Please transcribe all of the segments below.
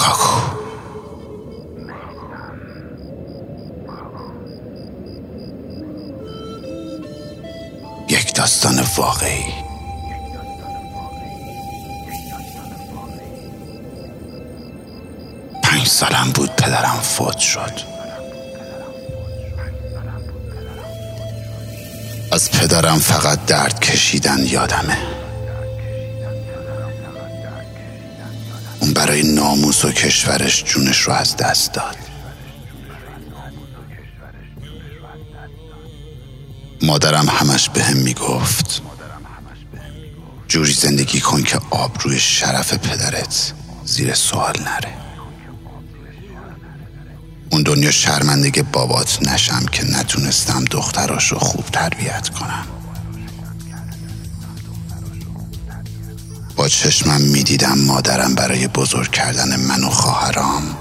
لوکاکو یک داستان واقعی. پنج سالم بود پدرم فوت شد. از پدرم فقط درد کشیدن یادمه. اون برای ناموس و کشورش جونش رو از دست داد. مادرم همش به هم می‌گفت. جوری زندگی کن که آبروی شرف پدرت زیر سوال نره. اون دنیا شرمندگی بابات نشم که نتونستم دختراشو خوب تربیت کنم. با چشمم می‌دیدم مادرم برای بزرگ کردن من و خواهرام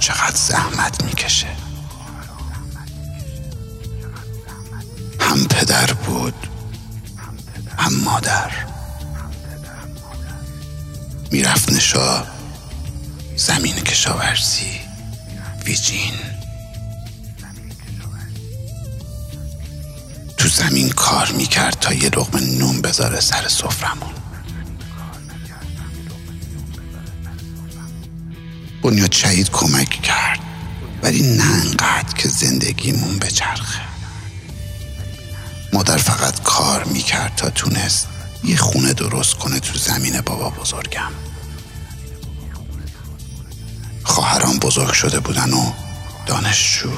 چقدر زحمت می‌کشه. هم پدر بود هم مادر. می‌رفت نشا زمین کشاورزی ویجین. تو زمین کار می‌کرد تا یه لقمه نون بذاره سر سفرمون بنیاد شهید کمک کرد. ولی نه انقدر که زندگیمون بچرخه. مادر فقط کار می‌کرد تا تونست یه خونه درست کنه تو زمین بابا بزرگم. خواهران بزرگ شده بودن و دانشجو.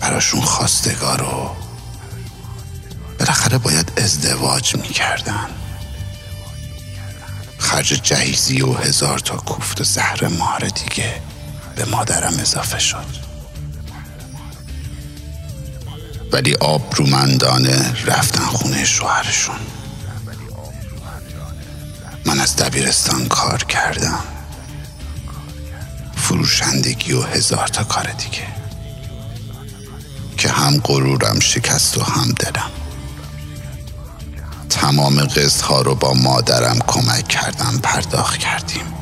براشون خواستگار و بالاخره باید ازدواج می‌کردن. خرج جهیزی و هزار تا کوفت و زهر مار دیگه به مادرم اضافه شد. ولی آبرومندانه رفتن خونه شوهرشون. من از دبیرستان کار کردم. فروشندگی و هزار تا کار دیگه. که هم غرورم شکست و هم دلم. تمام قسط ها رو با مادرم کمک کردم پرداخت کردیم.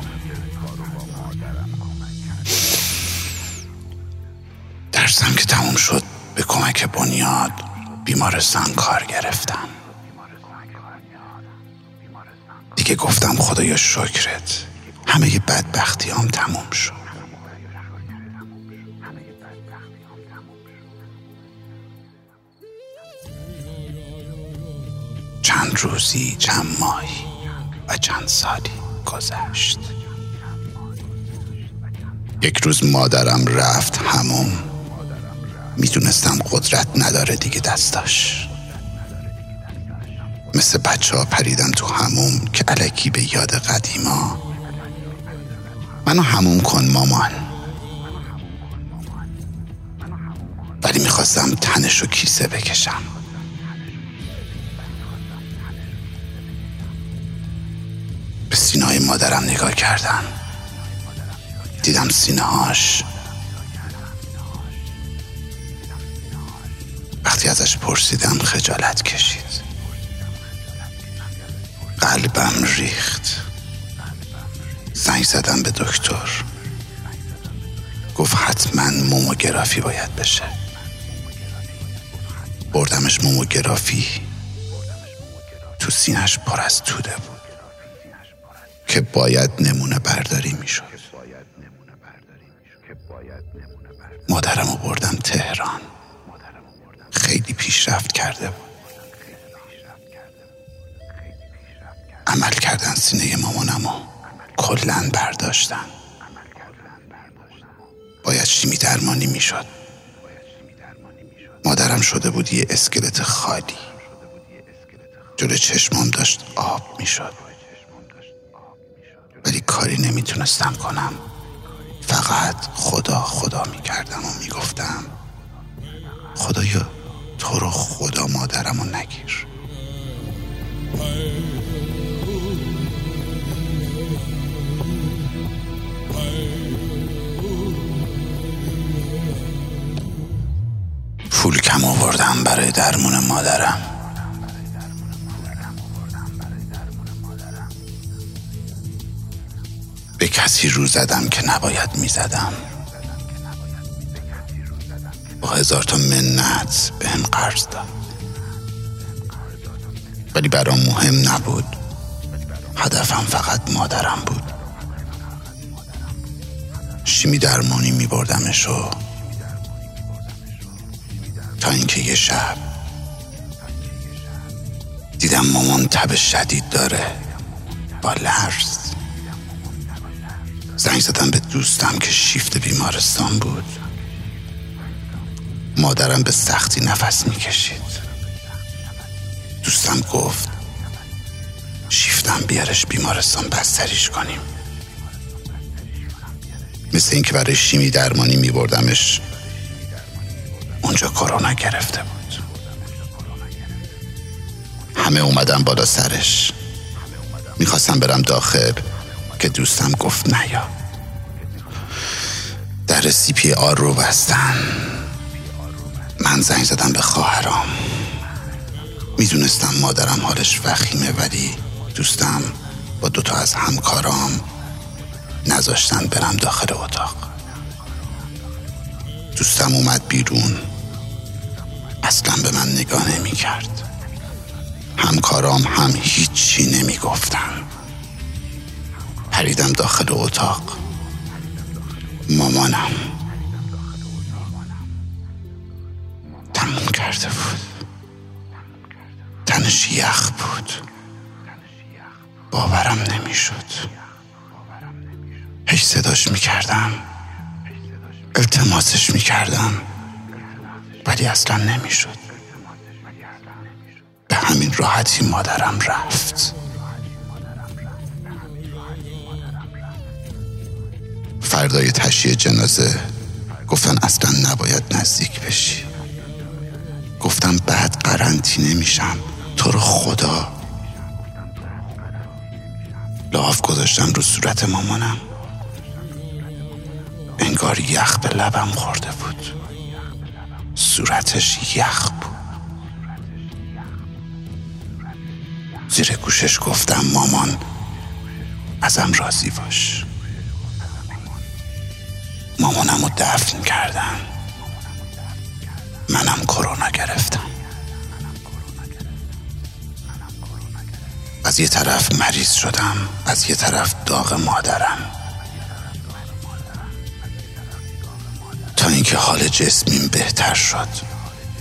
درسم که تموم شد به کمک بنیاد بیمارستان کار گرفتم. دیگه گفتم خدایا شکرت همه بدبختی هم تموم شد. چند روزی چند ماهی و چند سالی گذشت. یک روز مادرم رفت هموم می‌دونستم قدرت نداره دیگه دستاش مثل بچه ها پریدن تو هموم که علکی به یاد قدیما. منو هموم کن مامان. ولی می‌خواستم تنش و کیسه بکشم. به سینه مادرم نگاه کردم. دیدم سینه هاش وقتی ازش پرسیدم خجالت کشید. قلبم ریخت. زنگ زدم به دکتر. گفت حتما موموگرافی باید بشه. بردمش موموگرافی. تو سینش پر از توده بود. که باید نمونه برداری می‌شد. مادرم رو بردم تهران. خیلی پیشرفت کرده بود. عمل کردن سینه مامانم و کلا برداشتن. باید شیمی درمانی می‌شد. مادرم شده بود یه اسکلت خالی. جلو چشمام داشت آب می‌شد. کاری نمی‌تونستم کنم. فقط خدا خدا می‌کردم و می‌گفتم خدایا تو رو خدا مادرم رو نگیر. پول کم آوردم برای درمون مادرم. کسی رو زدم که نباید می زدم با هزار تا منت به هم قرض داد. ولی برام مهم نبود. هدفم فقط مادرم بود. شیمی درمانی می بردمش و تا اینکه یه شب دیدم مامان تب شدید داره. با لرز. زنگ زدم به دوستم که شیفت بیمارستان بود. مادرم به سختی نفس می‌کشید. دوستم گفت شیفتم بیارش بیمارستان بستریش کنیم. مثل اینکه برای شیمی درمانی میبردمش اونجا کرونا گرفته بود. همه اومدم بالا سرش. می‌خواستم برم داخل. که دوستم گفت نیا. در سی پی آر رو بستن. من زنگ زدم به خواهرام. می‌دونستم مادرم حالش وخیمه ولی دوستم با دوتا از همکارام نذاشتن برم داخل اتاق. دوستم اومد بیرون. اصلا به من نگاه نمی کرد همکارام هم هیچی نمی گفتن پریدم داخل اتاق. مامانم. تموم کرده بود. تنش یخ بود. باورم نمی‌شد. هیچ صداش می‌کردم. التماسش می‌کردم. ولی اصلا نمی‌شد. به همین راحتی مادرم رفت. فردای تشییع جنازه گفتن اصلا نباید نزدیک بشی. گفتم بعد قرنطینه میشم. تو رو خدا. لاف گذاشتم رو صورت مامانم. انگار یخ به لبم خورده بود. صورتش یخ بود. زیر گوشش گفتم مامان ازم راضی باش. مامانم رو دفن کردم منم کرونا گرفتم. از یه طرف مریض شدم از یه طرف داغ مادرم. تا اینکه حال جسمیم بهتر شد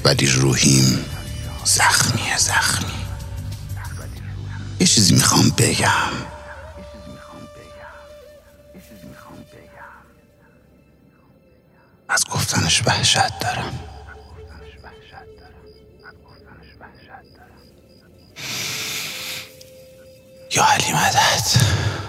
ولی روحیم زخمی زخمی. یه چیزی می‌خوام بگم. از گفتنش وحشت دارم. یا علی مدد.